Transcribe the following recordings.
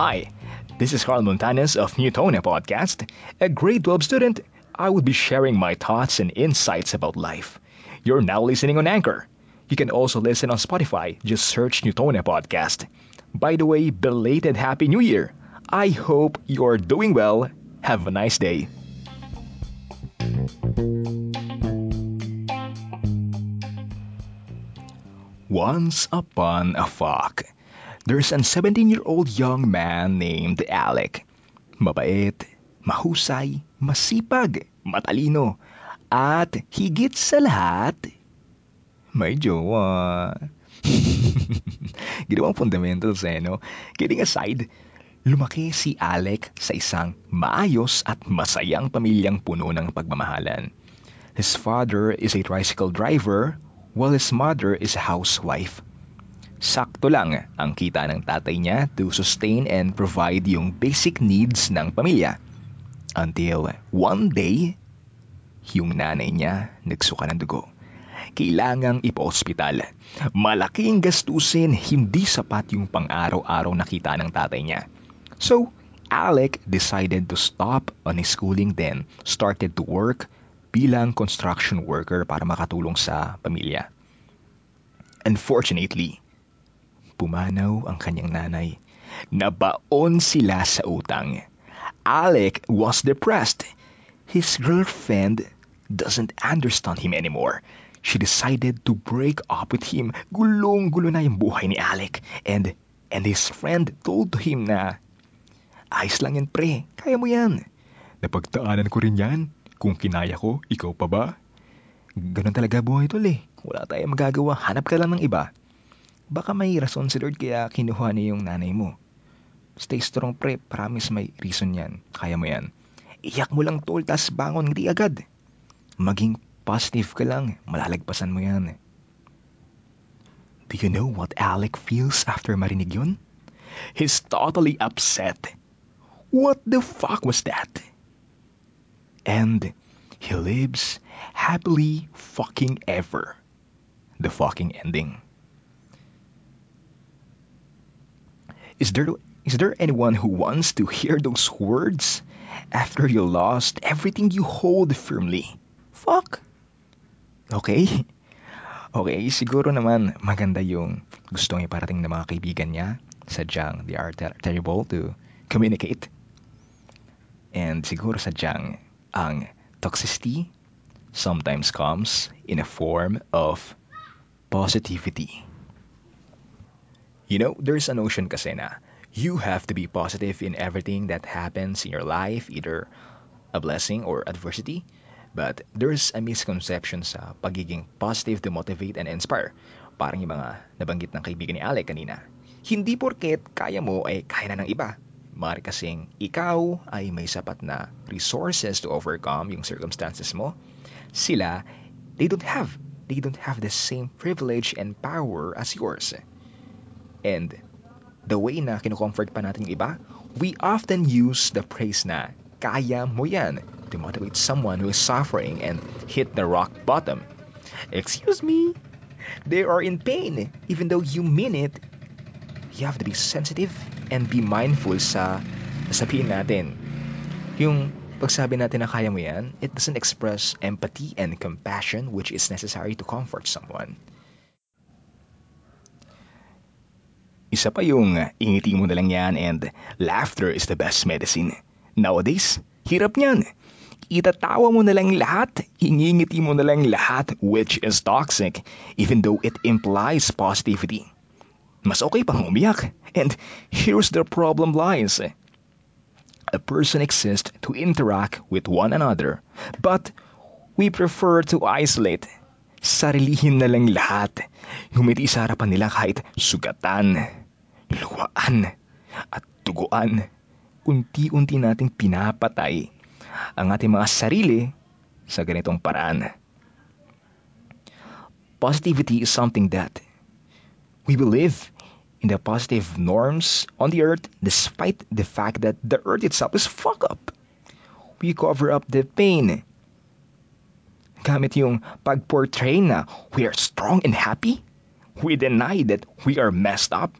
Hi, this is Carl Montanes of Newtonia Podcast. A grade 12 student, I would be sharing my thoughts and insights about life. You're now listening on Anchor. You can also listen on Spotify. Just search Newtonia Podcast. By the way, belated Happy New Year. I hope you're doing well. Have a nice day. Once upon a fuck, there's an 17-year-old young man named Alec. Mabait, mahusay, masipag, matalino, at higit sa lahat, may jowa. Ginawang fundamentals eh, no? Kidding aside, lumaki si Alec sa isang maayos at masayang pamilyang puno ng pagmamahalan. His father is a tricycle driver while his mother is a housewife. Sakto lang ang kita ng tatay niya to sustain and provide yung basic needs ng pamilya. Until one day, yung nanay niya nagsuka ng dugo. Kailangang ipa-ospital. Malaking gastusin, hindi sapat yung pang-araw-araw na kita ng tatay niya. So, Alec decided to stop on his schooling then started to work bilang construction worker para makatulong sa pamilya. Unfortunately, pumanaw ang kanyang nanay. Nabaon sila sa utang. Alec was depressed. His girlfriend doesn't understand him anymore. She decided to break up with him. Gulong-gulo na yung buhay ni Alec. And, and his friend told him na, Ayos lang yan pre, kaya mo yan. Napagtaanan ko rin yan. Kung kinaya ko, ikaw pa ba? Ganon talaga buhay tol eh. Wala tayong magagawa, hanap ka lang ng iba. Baka may rason si Lord kaya kinuha niya yung nanay mo. Stay strong pre, promise may reason yan. Kaya mo yan. Iyak mo lang tol, tas bangon, hindi agad. Maging positive ka lang, malalagpasan mo yan. Do you know what Alec feels after marinig yun? He's totally upset. What the fuck was that? And he lives happily fucking ever. The fucking ending. Is there is there anyone who wants to hear those words after you lost everything you hold firmly? Fuck. Okay? Okay, siguro naman maganda yung gustong iparating ng mga kaibigan niya. Sadyang they are ter- terrible to communicate. And siguro sadyang ang toxicity sometimes comes in a form of positivity. You know, there's a notion kasi na you have to be positive in everything that happens in your life, either a blessing or adversity. But there's a misconception sa pagiging positive to motivate and inspire. Parang yung mga nabanggit ng kaibigan ni Alec kanina. Hindi porket kaya mo ay kaya na ng iba. Mari kasing ikaw ay may sapat na resources to overcome yung circumstances mo. Sila, they don't have. They don't have the same privilege and power as yours. And the way na kinocomfort pa natin yung iba, we often use the praise na kaya mo yan to motivate someone who is suffering and hit the rock bottom. Excuse me, they are in pain. Even though you mean it, you have to be sensitive and be mindful sa sabihin natin. Yung pagsabi natin na kaya mo yan, it doesn't express empathy and compassion which is necessary to comfort someone. Isa pa yung ingiti mo na lang yan and laughter is the best medicine. Nowadays, hirap niyan. Itatawa mo na lang lahat, ingingiti mo na lang lahat which is toxic even though it implies positivity. Mas okay pang umiyak. And here's the problem lies. A person exists to interact with one another, but we prefer to isolate. Sarilihin na lang lahat. Humiti sa harapan nila kahit sugatan, luwaan, at tuguan. Unti-unti nating pinapatay ang ating mga sarili sa ganitong paraan. Positivity is something that we believe in the positive norms on the earth despite the fact that the earth itself is fuck up. We cover up the pain. Gamit yung pag-portray na we are strong and happy. We deny that we are messed up.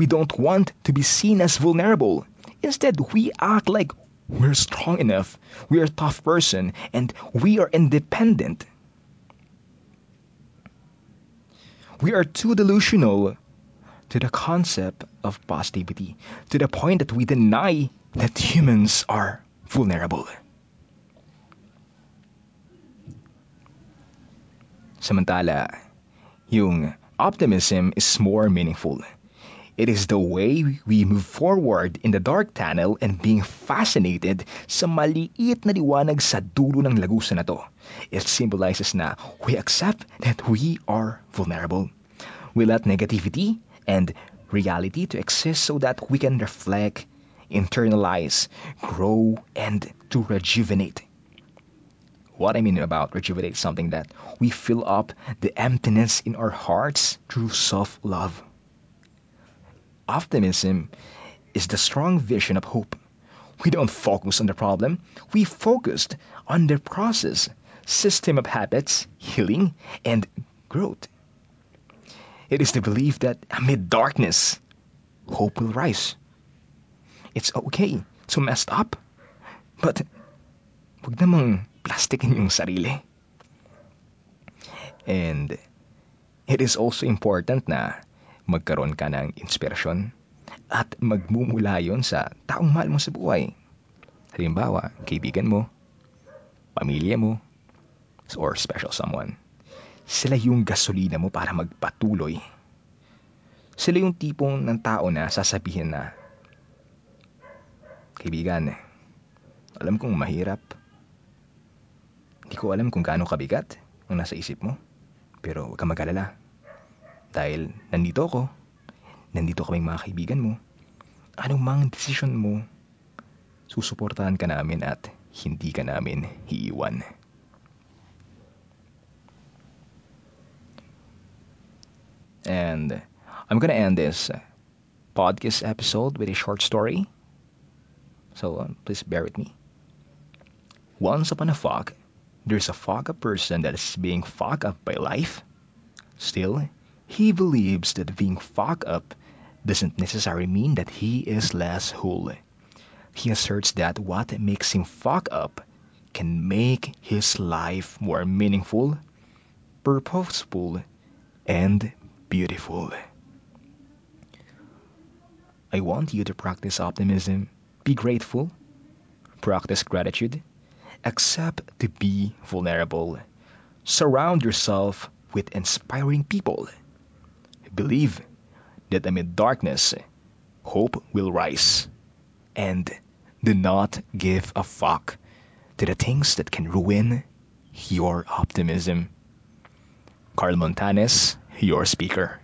we don't want to be seen as vulnerable. Instead, we act like we're strong enough, we are a tough person, and we are independent. We are too delusional to the concept of positivity to the point that we deny that humans are vulnerable. Samantala, yung optimism is more meaningful. It is the way we move forward in the dark tunnel and being fascinated sa maliit na liwanag sa dulo ng lagusan na to. It symbolizes na we accept that we are vulnerable. We let negativity and reality to exist so that we can reflect, internalize, grow, and to rejuvenate. What I mean about rejuvenate something that we fill up the emptiness in our hearts through self love. Optimism is the strong vision of hope. We don't focus on the problem, we focused on the process, system of habits, healing, and growth. It is the belief that amid darkness, hope will rise. It's okay to mess up, but wag namang plastikin yung sarili. And it is also important na magkaroon ka ng inspirasyon at magmumula yon sa taong mahal mo sa buhay. Halimbawa, kaibigan mo, pamilya mo, or special someone. Sila yung gasolina mo para magpatuloy. Sila yung tipong ng tao na sasabihin na, Kaibigan, alam kong mahirap. Hindi ko alam kung gaano kabigat ang nasa isip mo. Pero huwag kang mag-alala. Dahil nandito ako, nandito kaming mga kaibigan mo. Anong mang desisyon mo, susuportahan ka namin at hindi ka namin iiwan. And I'm gonna end this podcast episode with a short story. So uh, please bear with me. Once upon a fog, there's a fog up person that is being fogged up by life. Still, he believes that being fogged up doesn't necessarily mean that he is less whole. He asserts that what makes him fog up can make his life more meaningful, purposeful, and beautiful. I want you to practice optimism, be grateful, practice gratitude, accept to be vulnerable, surround yourself with inspiring people. Believe that amid darkness, hope will rise. And do not give a fuck to the things that can ruin your optimism. Carl Montanes, your speaker.